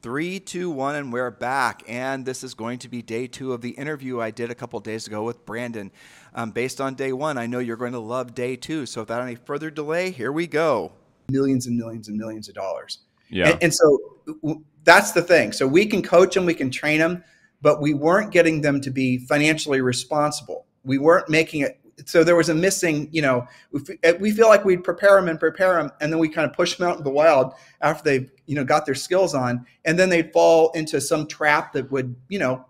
Three, two, one, and we're back. And this is going to be day two of the interview I did a couple days ago with Brandon. Um, based on day one, I know you're going to love day two. So without any further delay, here we go. Millions and millions and millions of dollars. Yeah. And, and so w- that's the thing. So we can coach them, we can train them, but we weren't getting them to be financially responsible. We weren't making it so there was a missing, you know, we feel like we'd prepare them and prepare them, and then we kind of push them out in the wild after they've, you know, got their skills on, and then they'd fall into some trap that would, you know,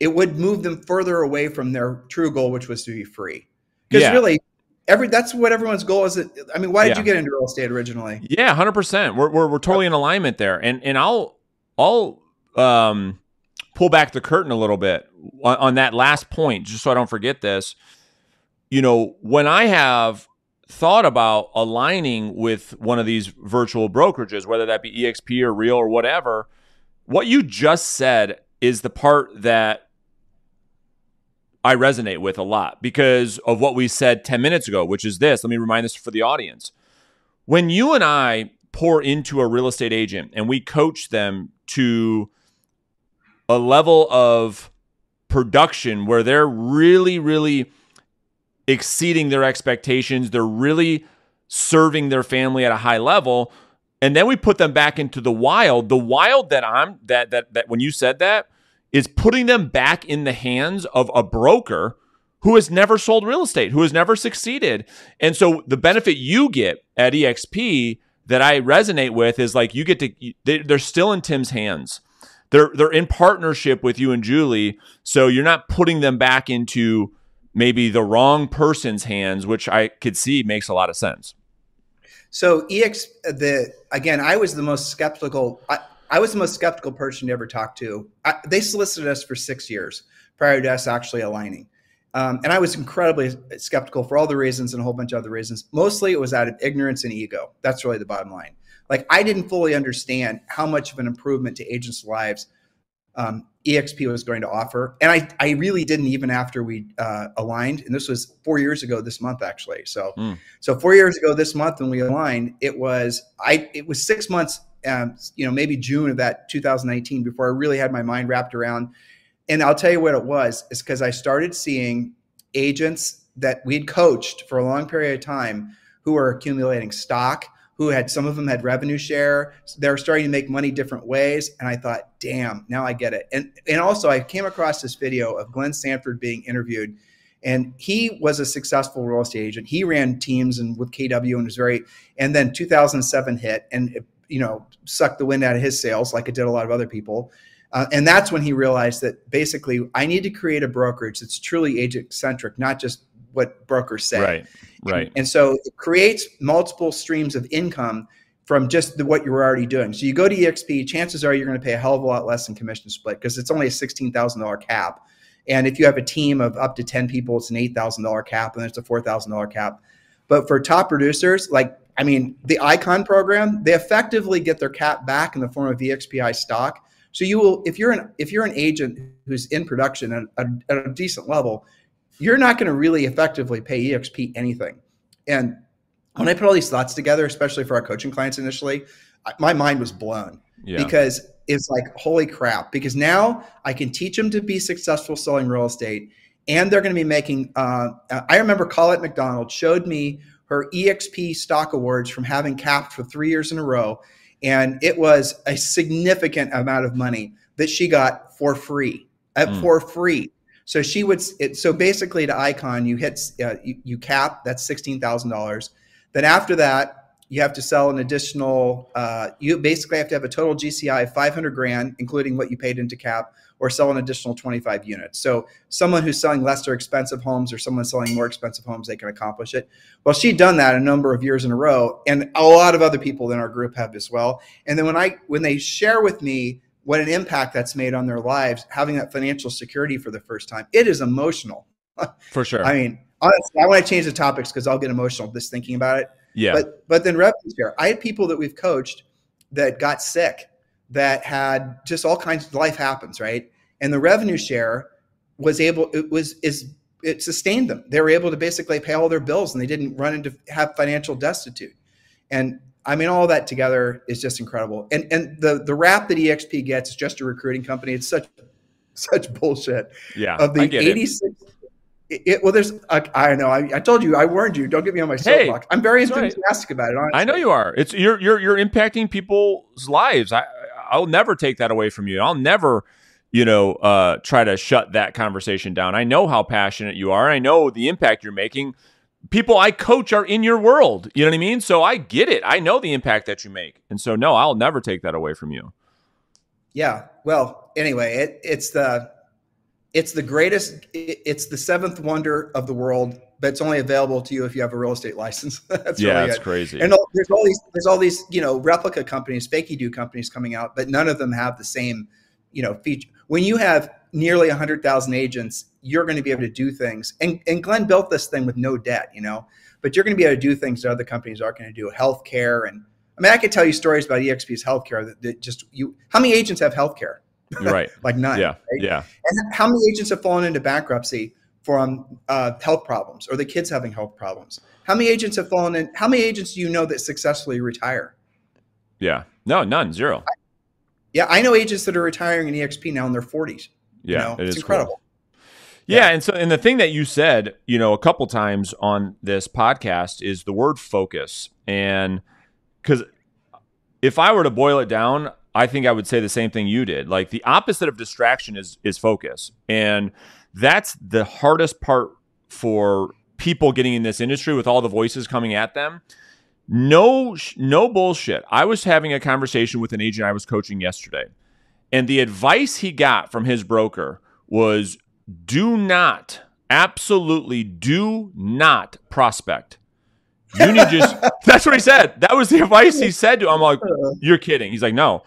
it would move them further away from their true goal, which was to be free. Because yeah. really, every that's what everyone's goal is. I mean, why did yeah. you get into real estate originally? Yeah, hundred percent. We're we're we're totally in alignment there, and and I'll I'll um pull back the curtain a little bit on, on that last point, just so I don't forget this you know, when I have thought about aligning with one of these virtual brokerages, whether that be EXP or Real or whatever, what you just said is the part that I resonate with a lot because of what we said 10 minutes ago, which is this. Let me remind this for the audience. When you and I pour into a real estate agent and we coach them to a level of production where they're really, really exceeding their expectations. They're really serving their family at a high level. And then we put them back into the wild. The wild that I'm that that that when you said that is putting them back in the hands of a broker who has never sold real estate, who has never succeeded. And so the benefit you get at EXP that I resonate with is like you get to they're still in Tim's hands. They're they're in partnership with you and Julie, so you're not putting them back into maybe the wrong person's hands, which I could see makes a lot of sense. So ex the again, I was the most skeptical. I, I was the most skeptical person to ever talk to. I, they solicited us for six years prior to us actually aligning. Um, and I was incredibly skeptical for all the reasons and a whole bunch of other reasons. Mostly it was out of ignorance and ego. That's really the bottom line. Like I didn't fully understand how much of an improvement to agents' lives um, EXP was going to offer. And I, I really didn't even after we uh, aligned. And this was four years ago this month, actually. So, mm. so four years ago this month when we aligned, it was I it was six months, um, you know, maybe June of that 2019 before I really had my mind wrapped around. And I'll tell you what it was. Is because I started seeing agents that we'd coached for a long period of time who were accumulating stock who had some of them had revenue share. They're starting to make money different ways. And I thought, damn, now I get it. And and also I came across this video of Glenn Sanford being interviewed. And he was a successful real estate agent. He ran teams and with KW and was very and then 2007 hit and it, you know sucked the wind out of his sails like it did a lot of other people. Uh, and that's when he realized that basically I need to create a brokerage that's truly agent centric, not just what brokers say. Right. Right. And, and so it creates multiple streams of income from just the, what you're already doing. So you go to EXP, chances are you're going to pay a hell of a lot less in commission split because it's only a $16,000 cap. And if you have a team of up to 10 people, it's an $8,000 cap and it's a $4,000 cap. But for top producers, like, I mean, the Icon program, they effectively get their cap back in the form of EXPI stock. So you will, if you're an if you're an agent who's in production at a, at a decent level, you're not going to really effectively pay EXP anything. And when I put all these thoughts together, especially for our coaching clients initially, my mind was blown yeah. because it's like, holy crap. Because now I can teach them to be successful selling real estate and they're going to be making. Uh, I remember Colette McDonald showed me her EXP stock awards from having capped for three years in a row. And it was a significant amount of money that she got for free, uh, mm. for free. So she would. It, so basically, to Icon, you hit uh, you, you, cap. That's sixteen thousand dollars. Then after that, you have to sell an additional. Uh, you basically have to have a total GCI of five hundred grand, including what you paid into cap, or sell an additional twenty five units. So someone who's selling lesser expensive homes or someone selling more expensive homes, they can accomplish it. Well, she'd done that a number of years in a row, and a lot of other people in our group have as well. And then when I when they share with me what an impact that's made on their lives, having that financial security for the first time. It is emotional. For sure. I mean, honestly, I want to change the topics because I'll get emotional just thinking about it. Yeah. But but then revenue share. I had people that we've coached that got sick, that had just all kinds of life happens, right? And the revenue share was able it was is it sustained them. They were able to basically pay all their bills and they didn't run into have financial destitute. And I mean, all that together is just incredible. And and the the rap that EXP gets is just a recruiting company. It's such such bullshit. Yeah. Of the I get it. 86 it, well, there's, I, I know, I, I told you, I warned you. Don't get me on my Hey, soapbox. I'm very that's right. enthusiastic about it. Honestly. I know you are. It's you're you're you're impacting people's lives. I I'll never take that away from you. I'll never, you know, uh, try to shut that conversation down. I know how passionate you are. I know the impact you're making. People I coach are in your world. You know what I mean? So I get it. I know the impact that you make. And so no, I'll never take that away from you. Yeah. Well, anyway, it, it's the it's the greatest. it- It's the seventh wonder of the world, but it's only available to you if you have a real estate license. That's yeah, really that's it. crazy. And all- there's all these there's all these you know replica companies, fakey do companies coming out, but none of them have the same you know feature. When you have nearly hundred thousand agents, you're going to be able to do things. And and Glenn built this thing with no debt, you know, but you're going to be able to do things that other companies aren't going to do. Healthcare and I mean, I could tell you stories about EXP's healthcare that, that just you. How many agents have healthcare? Right. Like none. Yeah. right? Yeah. And how many agents have fallen into bankruptcy from uh, health problems or the kids having health problems? How many agents have fallen in? How many agents do you know that successfully retire? Yeah. No, none. Zero. Yeah, I know agents that are retiring in EXP now in their 40s. You Yeah. know? it it's is cool. incredible. Yeah, and so and the thing that you said, you know, a couple times on this podcast is the word focus. And cuz if I were to boil it down, I think I would say the same thing you did. Like the opposite of distraction is is focus. And that's the hardest part for people getting in this industry with all the voices coming at them. No no bullshit. I was having a conversation with an agent I was coaching yesterday. And the advice he got from his broker was do not, absolutely do not prospect. You need just, that's what he said. That was the advice he said to him. I'm like, you're kidding. He's like, no,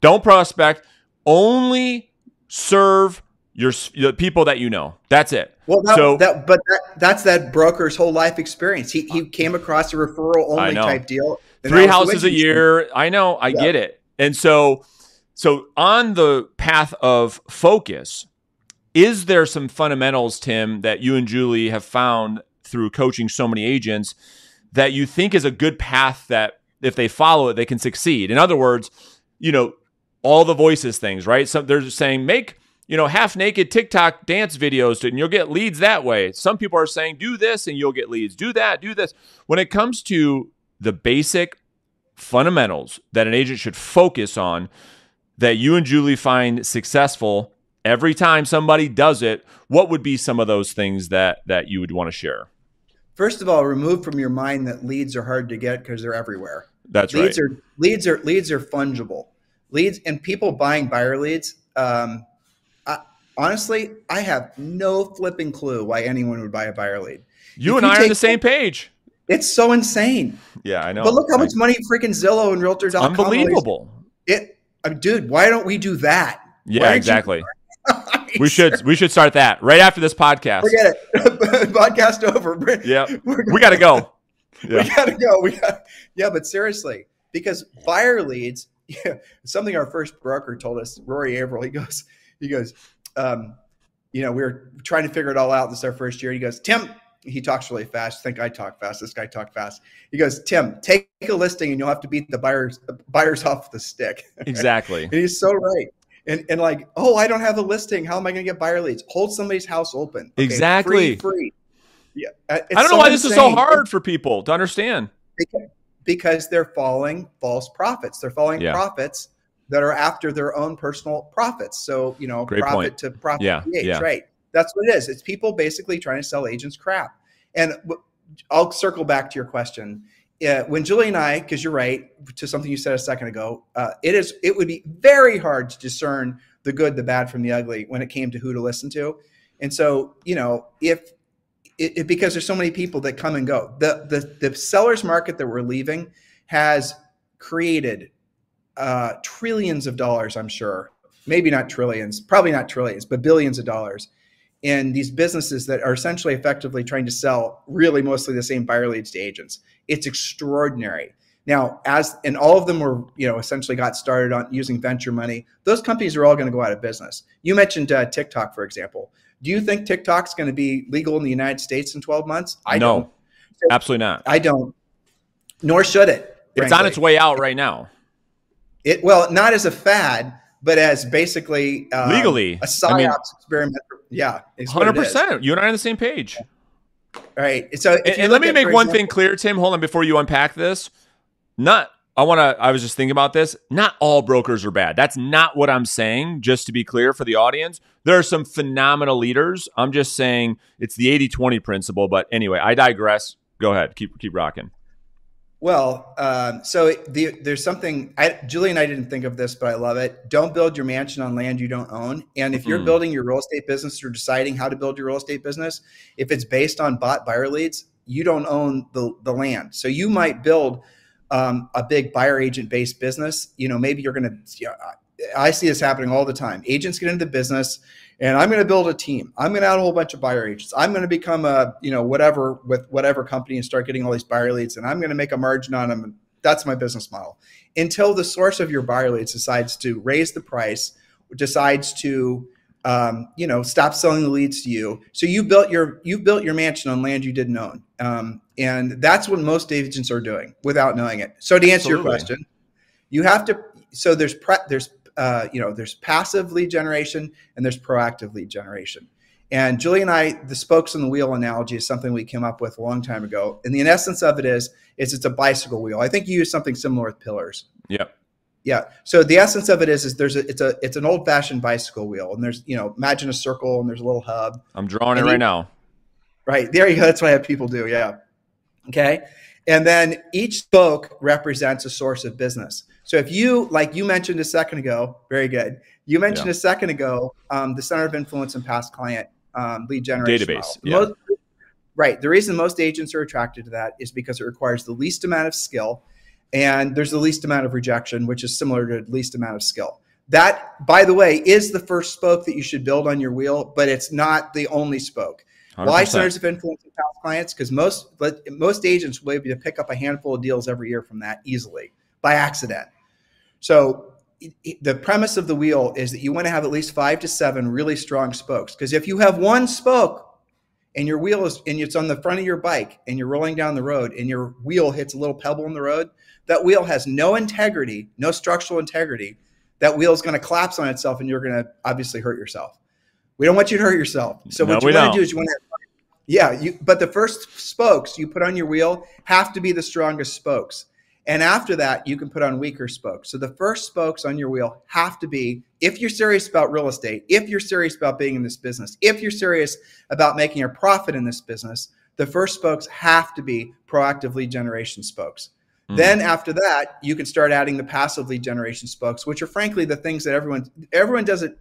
don't prospect. Only serve your the people that you know. That's it. Well, that, So- that but that, that's that broker's whole life experience. He, he came across a referral only type deal. Three that was the houses a year. I know. I Yeah. get it. And so, so on the path of focus, is there some fundamentals, Tim, that you and Julie have found through coaching so many agents that you think is a good path that if they follow it, they can succeed? In other words, you know, all the voices things, right? So they're saying make you know half naked TikTok dance videos and you'll get leads that way. Some people are saying do this and you'll get leads. Do that, do this. When it comes to the basic fundamentals that an agent should focus on that you and Julie find successful every time somebody does it, what would be some of those things that that you would want to share? First of all, remove from your mind that leads are hard to get because they're everywhere. That's leads right. are leads are leads are fungible. Leads and people buying buyer leads. Um, I, honestly, I have no flipping clue why anyone would buy a buyer lead. you if and you I are on the same page. It's so insane. Yeah, I know. But look how I- much money freaking Zillow and Realtor.com. unbelievable. It, I mean, dude, why don't we do that? Yeah, exactly. We should we should start that right after this podcast. forget it. Podcast over. Yeah. We got to go. Yeah. we gotta go. We got, yeah, but seriously, because buyer leads, yeah, something our first broker told us, Rory Averill, he goes, he goes, um, you know, we were trying to figure it all out. This is our first year. He goes, Tim, he talks really fast. I think I talk fast. This guy talked fast. He goes, Tim, take a listing and you'll have to beat the buyers buyers off the stick. Exactly. And he's so right. And, and like, oh, I don't have a listing. How am I going to get buyer leads? Hold somebody's house open. Okay, Exactly. Free, free. Yeah. uh, it's I don't know so why this is so hard for people to understand. because they're following false prophets. They're following Yeah. prophets that are after their own personal profits. So, you know, Great profit point. to profit Yeah, PH, yeah. right? That's what it is. It's people basically trying to sell agents crap. And I'll circle back to your question. Yeah, when Julie and I, because you're right, to something you said a second ago, uh, it is it would be very hard to discern the good, the bad from the ugly when it came to who to listen to. And so, you know, if it, it- because there's so many people that come and go, the the the sellers market that we're leaving has created uh, trillions of dollars. I'm sure, maybe not trillions, probably not trillions, but billions of dollars in these businesses that are essentially effectively trying to sell really mostly the same buyer leads to agents. It's extraordinary. Now, as and all of them were, you know, essentially got started on using venture money. Those companies are all going to go out of business. You mentioned uh, TikTok, for example. Do you think TikTok's going to be legal in the United States in 12 months? I No. don't. Absolutely not. I don't. Nor should it. It's on its way out right now. It well, not as a fad, but as basically um, legally a psyops I mean, experiment. Yeah, hundred percent. You and I are on the same page. Right. So, and, and let me make one example, thing clear, Tim. Hold on, before you unpack this. Not, I want to. I was just thinking about this. Not all brokers are bad. That's not what I'm saying. Just to be clear for the audience, there are some phenomenal leaders. I'm just saying it's the 80-20 principle. But anyway, I digress. Go ahead. Keep keep rocking. Well, um, so the, there's something. I, Julie and I didn't think of this, but I love it. Don't build your mansion on land you don't own. And if you're mm. building your real estate business or deciding how to build your real estate business, if it's based on bought buyer leads, you don't own the the land. So you might build um, a big buyer agent based business. You know, maybe you're going to. You know, I see this happening all the time. Agents get into the business and I'm going to build a team. I'm going to add a whole bunch of buyer agents. I'm going to become a, you know, whatever with whatever company and start getting all these buyer leads and I'm going to make a margin on them. That's my business model. Until the source of your buyer leads decides to raise the price, decides to, um, you know, stop selling the leads to you. So you built your you built your mansion on land you didn't own, um, and that's what most agents are doing without knowing it. So to answer Absolutely. your question, you have to. So there's pre, there's uh, you know, there's passive lead generation and there's proactive lead generation. And Julie and I, the spokes in the wheel analogy is something we came up with a long time ago. And the essence of it is, is it's a bicycle wheel. I think you use something similar with pillars. Yep. Yeah. So the essence of it is, is there's a, it's a, it's an old fashioned bicycle wheel and there's, you know, imagine a circle and there's a little hub. I'm drawing it right now. Right. There you go. That's what I have people do. Yeah. Okay. And then each spoke represents a source of business. So if you, like you mentioned a second ago, very good. You mentioned yeah. a second ago um, the center of influence and past client um, lead generation database. Yeah. Most, right. The reason most agents are attracted to that is because it requires the least amount of skill, and there's the least amount of rejection, which is similar to the least amount of skill. That, by the way, is the first spoke that you should build on your wheel, but it's not the only spoke. 100%. Why centers of influence and past clients? Because most most agents will be able to pick up a handful of deals every year from that easily by accident. So the premise of the wheel is that you want to have at least five to seven really strong spokes. Because if you have one spoke and your wheel is and it's on the front of your bike and you're rolling down the road and your wheel hits a little pebble in the road, that wheel has no integrity, no structural integrity. That wheel is going to collapse on itself and you're going to obviously hurt yourself. We don't want you to hurt yourself. So no, what you want to do is you want to yeah, you, but the first spokes you put on your wheel have to be the strongest spokes. And after that, you can put on weaker spokes. So the first spokes on your wheel have to be if you're serious about real estate, if you're serious about being in this business, if you're serious about making a profit in this business, the first spokes have to be proactive lead generation spokes. Mm. Then after that, you can start adding the passive lead generation spokes, which are frankly the things that everyone everyone does it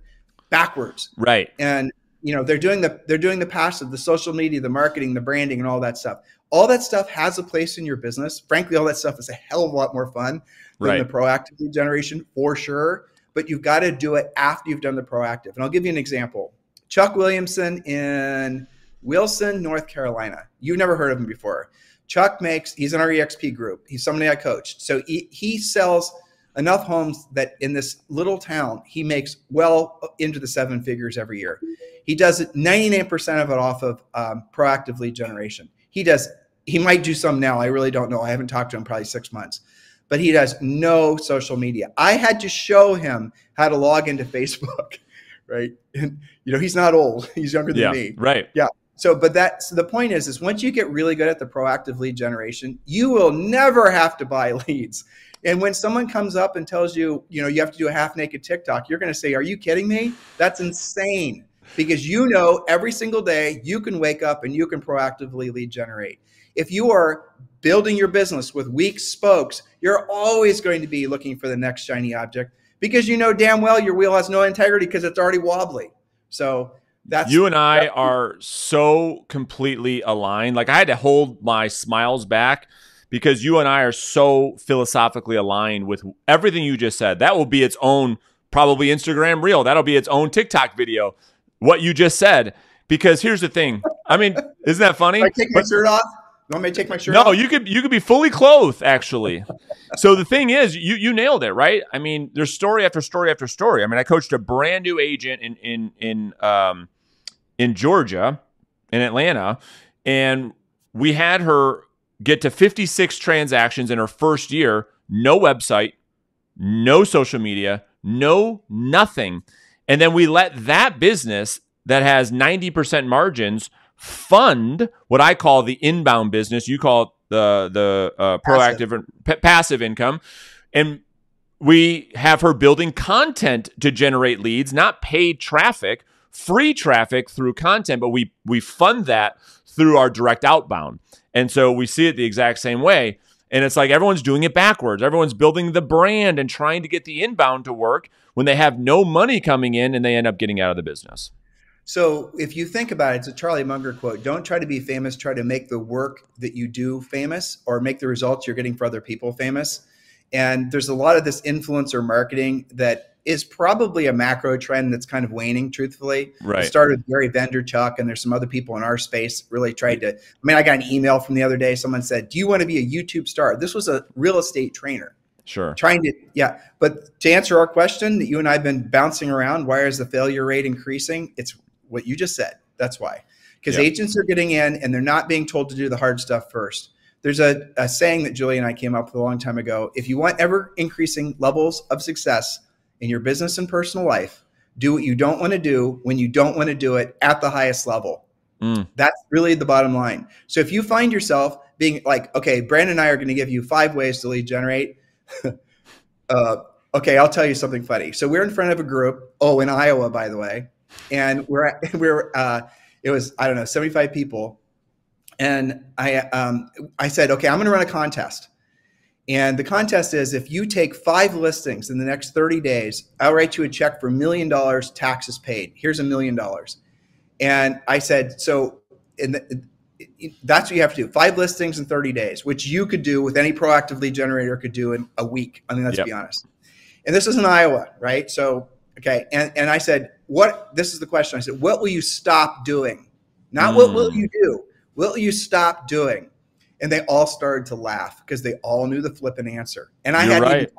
backwards. Right. And you know, they're doing the they're doing the passive, the social media, the marketing, the branding and all that stuff all that stuff has a place in your business. Frankly, all that stuff is a hell of a lot more fun than right. the proactive lead generation for sure. But you've got to do it after you've done the proactive. And I'll give you an example. Chuck Williamson in Wilson, North Carolina. You've never heard of him before. Chuck makes, he's in our EXP group. He's somebody I coached. So he, he sells enough homes that in this little town, he makes well into the seven figures every year. He does it 99% of it off of um, proactive lead generation. He does he might do some now. I really don't know. I haven't talked to him probably six months, but he does no social media. I had to show him how to log into Facebook, right? And you know, he's not old; he's younger than yeah, me. Right. Yeah. So, but that so the point is, is once you get really good at the proactive lead generation, you will never have to buy leads. And when someone comes up and tells you, you know, you have to do a half naked TikTok, you're going to say, "Are you kidding me? That's insane." Because you know every single day you can wake up and you can proactively lead generate if you are building your business with weak spokes, you're always going to be looking for the next shiny object because you know damn well your wheel has no integrity because it's already wobbly. So that's you and I are so completely aligned. Like I had to hold my smiles back because you and I are so philosophically aligned with everything you just said. That will be its own probably Instagram reel. That'll be its own TikTok video. What you just said. Because here's the thing. I mean, isn't that funny? I take my shirt off. You want me to take my shirt no, off? you could you could be fully clothed actually. so the thing is, you you nailed it, right? I mean, there's story after story after story. I mean, I coached a brand new agent in in in um in Georgia, in Atlanta, and we had her get to 56 transactions in her first year, no website, no social media, no nothing. And then we let that business that has 90% margins fund what I call the inbound business. You call it the the uh, proactive passive. P- passive income, and we have her building content to generate leads, not paid traffic, free traffic through content, but we we fund that through our direct outbound. And so we see it the exact same way. And it's like everyone's doing it backwards. Everyone's building the brand and trying to get the inbound to work when they have no money coming in and they end up getting out of the business. So if you think about it, it's a Charlie Munger quote. Don't try to be famous, try to make the work that you do famous or make the results you're getting for other people famous. And there's a lot of this influencer marketing that is probably a macro trend that's kind of waning, truthfully. Right. It started with Gary Vaynerchuk, and there's some other people in our space really tried to. I mean, I got an email from the other day. Someone said, Do you want to be a YouTube star? This was a real estate trainer. Sure. Trying to, yeah. But to answer our question that you and I have been bouncing around, why is the failure rate increasing? It's what you just said. That's why. Because yep. agents are getting in and they're not being told to do the hard stuff first. There's a, a saying that Julie and I came up with a long time ago. If you want ever increasing levels of success in your business and personal life, do what you don't want to do when you don't want to do it at the highest level. Mm. That's really the bottom line. So if you find yourself being like, okay, Brandon and I are going to give you five ways to lead generate. uh, okay, I'll tell you something funny. So we're in front of a group. Oh, in Iowa, by the way and we're at, we're uh, it was I don't know 75 people, and I um, I said okay I'm going to run a contest, and the contest is if you take five listings in the next 30 days, I'll write you a check for a million dollars, taxes paid. Here's a million dollars, and I said so. In the, that's what you have to do. Five listings in 30 days, which you could do with any proactive lead generator could do in a week. I mean, let's yep. be honest. And this is in Iowa, right? So, okay. And, and I said, what this is the question i said what will you stop doing not mm. what will you do what will you stop doing and they all started to laugh because they all knew the flippant answer and i You're had right.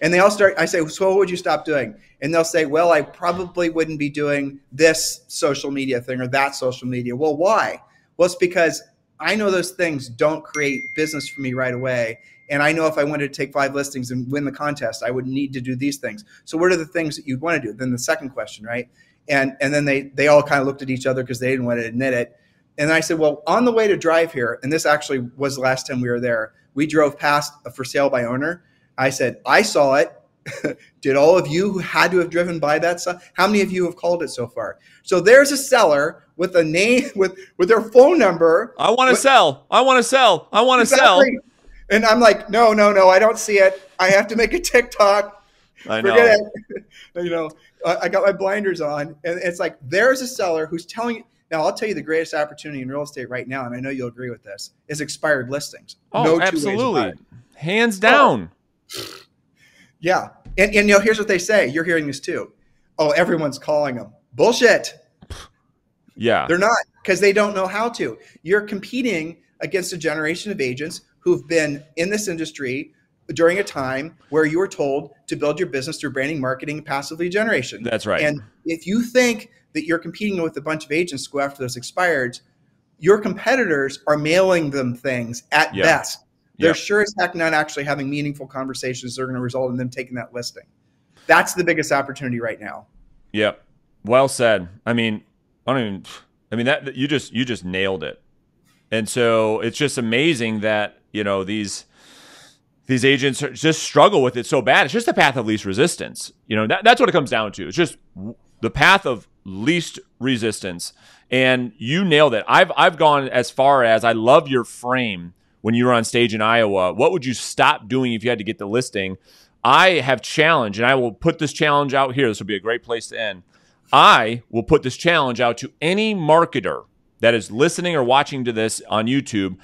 and they all start i say so what would you stop doing and they'll say well i probably wouldn't be doing this social media thing or that social media well why well it's because i know those things don't create business for me right away and I know if I wanted to take five listings and win the contest, I would need to do these things. So what are the things that you'd want to do? Then the second question, right? And and then they they all kind of looked at each other because they didn't want to admit it. And I said, well, on the way to drive here, and this actually was the last time we were there, we drove past a for sale by owner. I said, I saw it. Did all of you who had to have driven by that? How many of you have called it so far? So there's a seller with a name with with their phone number. I want to sell. I want to sell. I want to exactly. sell. And I'm like, no, no, no, I don't see it. I have to make a TikTok. I know. Forget it. you know, I got my blinders on, and it's like there's a seller who's telling. Now, I'll tell you the greatest opportunity in real estate right now, and I know you'll agree with this, is expired listings. Oh, no absolutely, hands down. Oh. Yeah, and and you know, here's what they say. You're hearing this too. Oh, everyone's calling them. Bullshit. Yeah, they're not because they don't know how to. You're competing against a generation of agents who've been in this industry during a time where you were told to build your business through branding, marketing, passive lead generation. That's right. And if you think that you're competing with a bunch of agents to go after those expireds, your competitors are mailing them things at yep. best. They're yep. sure as heck not actually having meaningful conversations that are going to result in them taking that listing. That's the biggest opportunity right now. Yep. Well said. I mean, I don't even I mean that you just you just nailed it. And so it's just amazing that you know these these agents just struggle with it so bad. It's just the path of least resistance. You know, that, that's what it comes down to. It's just the path of least resistance. And you nailed it. I've I've gone as far as I love your frame when you were on stage in Iowa. What would you stop doing if you had to get the listing? I have challenged, and I will put this challenge out here. This will be a great place to end. I will put this challenge out to any marketer that is listening or watching to this on YouTube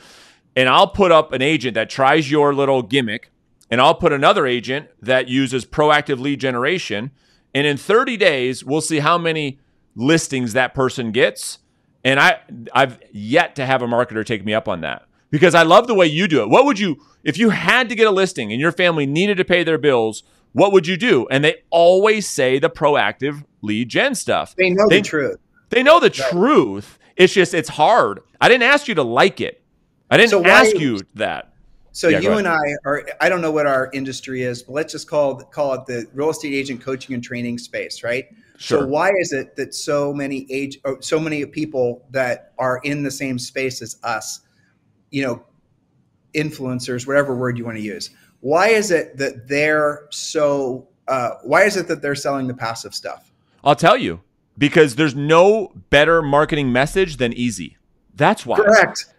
and I'll put up an agent that tries your little gimmick, and I'll put another agent that uses proactive lead generation. And in 30 days, we'll see how many listings that person gets. And I, I've yet to have a marketer take me up on that because I love the way you do it. What would you, if you had to get a listing and your family needed to pay their bills, what would you do? And they always say the proactive lead gen stuff. They know they, the truth. They know the truth. It's just, it's hard. I didn't ask you to like it. I didn't So ask you that. So Yeah, you and I are I don't know what our industry is, but let's just call call it the real estate agent coaching and training space, right? Sure. So why is it that so many age or so many people that are in the same space as us, you know, influencers, whatever word you want to use, why is it that they're so uh, why is it that they're selling the passive stuff? I'll tell you because there's no better marketing message than easy. That's why. Correct.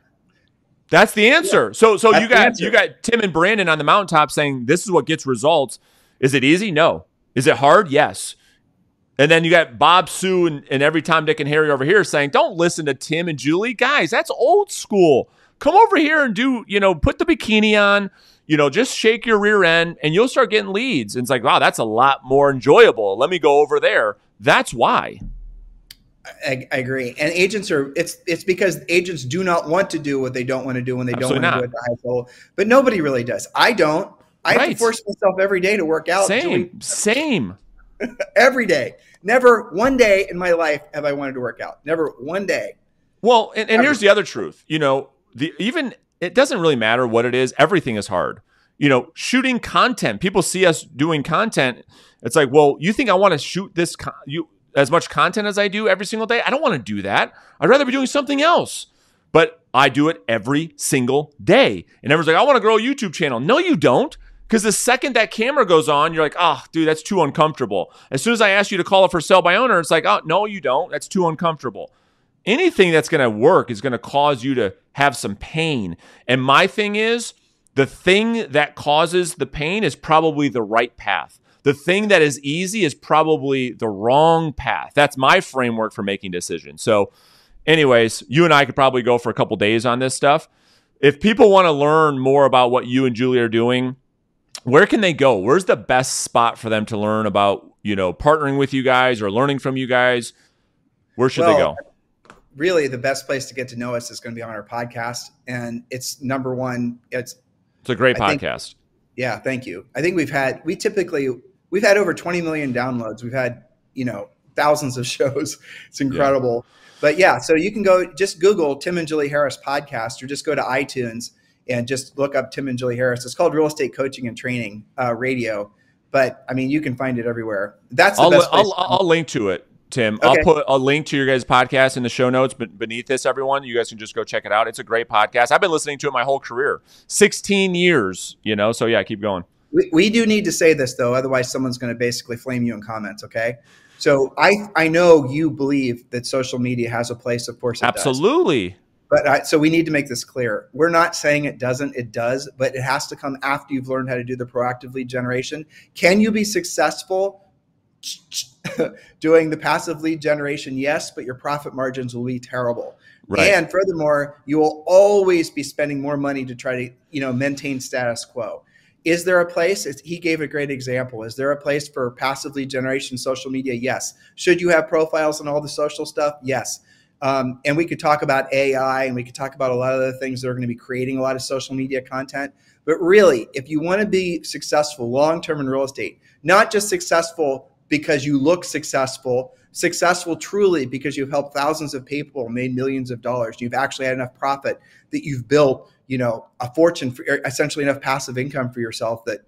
That's the answer. So so That's you got you got Tim and Brandon on the mountaintop saying this is what gets results. Is it easy? No. Is it hard? Yes. And then you got Bob, Sue, and, and every Tom, Dick, and Harry over here saying, don't listen to Tim and Julie. Guys, that's old school. Come over here and do, you know, put the bikini on, you know, just shake your rear end and you'll start getting leads. And it's like, wow, that's a lot more enjoyable. Let me go over there. That's why. I, I agree. And agents are it's it's because agents do not want to do what they don't want to do when they Absolutely don't want to do it at the high level. But nobody really does. I don't. I have to force myself every day to work out. Same, same. every day. Never one day in my life have I wanted to work out. Never one day. Well, and, and here's the other truth. You know, the even it doesn't really matter what it is. Everything is hard. You know, shooting content. People see us doing content. It's like, well, you think I want to shoot this con- you as much content as I do every single day? I don't want to do that. I'd rather be doing something else. But I do it every single day. And everyone's like, I want to grow a YouTube channel. No, you don't. Because the second that camera goes on, you're like, oh, dude, that's too uncomfortable. As soon as I ask you to call it for sale by owner, it's like, oh, no, you don't. That's too uncomfortable anything that's going to work is going to cause you to have some pain. And my thing is, the thing that causes the pain is probably the right path. The thing that is easy is probably the wrong path. That's my framework for making decisions. So, anyways, you and I could probably go for a couple days on this stuff. If people want to learn more about what you and Julie are doing, where can they go? Where's the best spot for them to learn about, you know, partnering with you guys or learning from you guys? Where should they go? Really, the best place to get to know us is going to be on our podcast, and it's number one. It's It's a great I think- podcast. Yeah, thank you. I think we've had we typically we've had over 20 million downloads. We've had, you know, thousands of shows. It's incredible. But yeah, so you can go just Google Tim and Julie Harris podcast or just go to iTunes and just look up Tim and Julie Harris. It's called Real Estate Coaching and Training uh, Radio. But I mean, you can find it everywhere. That's the I'll, best. I'll, I'll link to it, Tim. I'll put a link to your guys' podcast in the show notes but beneath this, everyone. You guys can just go check it out. It's a great podcast. I've been listening to it my whole career 16 years, you know, so yeah, keep going. We, we do need to say this though, otherwise someone's going to basically flame you in comments. Okay, so I I know you believe that social media has a place. Of course, it does. Absolutely. But I, so we need to make this clear. We're not saying it doesn't. It does, but it has to come after you've learned how to do the proactive lead generation. Can you be successful doing the passive lead generation? Yes, but your profit margins will be terrible. Right. And furthermore, you will always be spending more money to try to, you know, maintain status quo. Is there a place? He gave a great example. Is there a place for passive lead generation social media? Yes. Should you have profiles and all the social stuff? Yes. Um, and we could talk about AI and we could talk about a lot of other things that are going to be creating a lot of social media content. But really, if you want to be successful long term in real estate, not just successful because you look successful, successful truly because you've helped thousands of people, made millions of dollars, you've actually had enough profit that you've built, you know, a fortune for essentially enough passive income for yourself that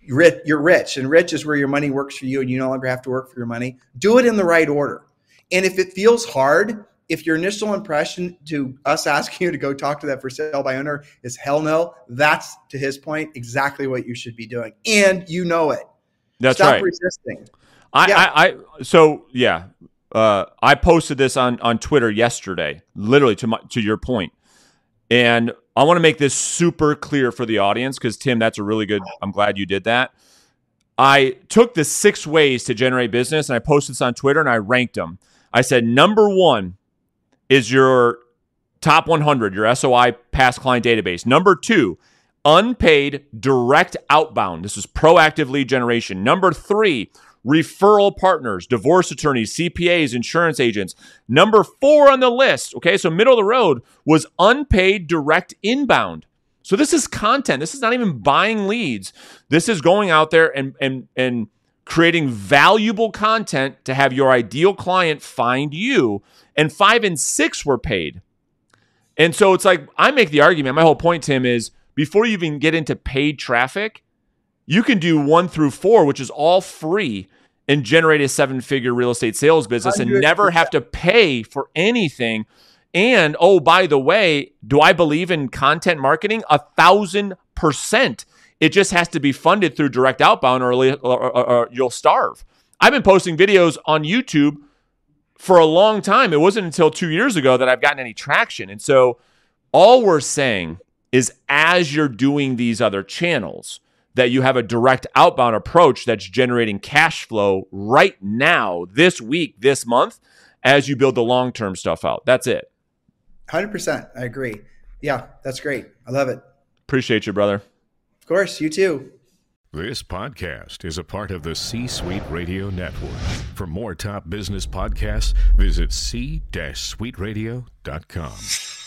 you're rich, and rich is where your money works for you and you no longer have to work for your money. Do it in the right order. And if it feels hard, if your initial impression to us asking you to go talk to that for sale by owner is hell no, that's to his point exactly what you should be doing. And you know it. That's Stop right. resisting. I, Yeah. I, I, so yeah, uh, I posted this on on Twitter yesterday, literally to my to your point, and I want to make this super clear for the audience because Tim, that's a really good. I'm glad you did that. I took the six ways to generate business and I posted this on Twitter and I ranked them. I said number one is your top 100, your SOI past client database. Number two, unpaid direct outbound. This is proactive lead generation. Number three, referral partners, divorce attorneys, CPAs, insurance agents. Number four on the list, okay, so middle of the road was unpaid direct inbound. So this is content. This is not even buying leads. This is going out there and and and creating valuable content to have your ideal client find you. And five and six were paid. And so it's like I make the argument. My whole point, Tim, is before you even get into paid traffic, you can do one through four, which is all free, and generate a seven figure real estate sales business and never have to pay for anything. And oh, by the way, do I believe in content marketing? A thousand percent. It just has to be funded through direct outbound or, or, or, or you'll starve. I've been posting videos on YouTube for a long time. It wasn't until two years ago that I've gotten any traction. And so all we're saying is as you're doing these other channels, that you have a direct outbound approach that's generating cash flow right now, this week, this month, as you build the long term stuff out. That's it. 100%. I agree. Yeah, that's great. I love it. Appreciate you, brother. Of course. You too. This podcast is a part of the C Suite Radio Network. For more top business podcasts, visit c-suiteradio.com.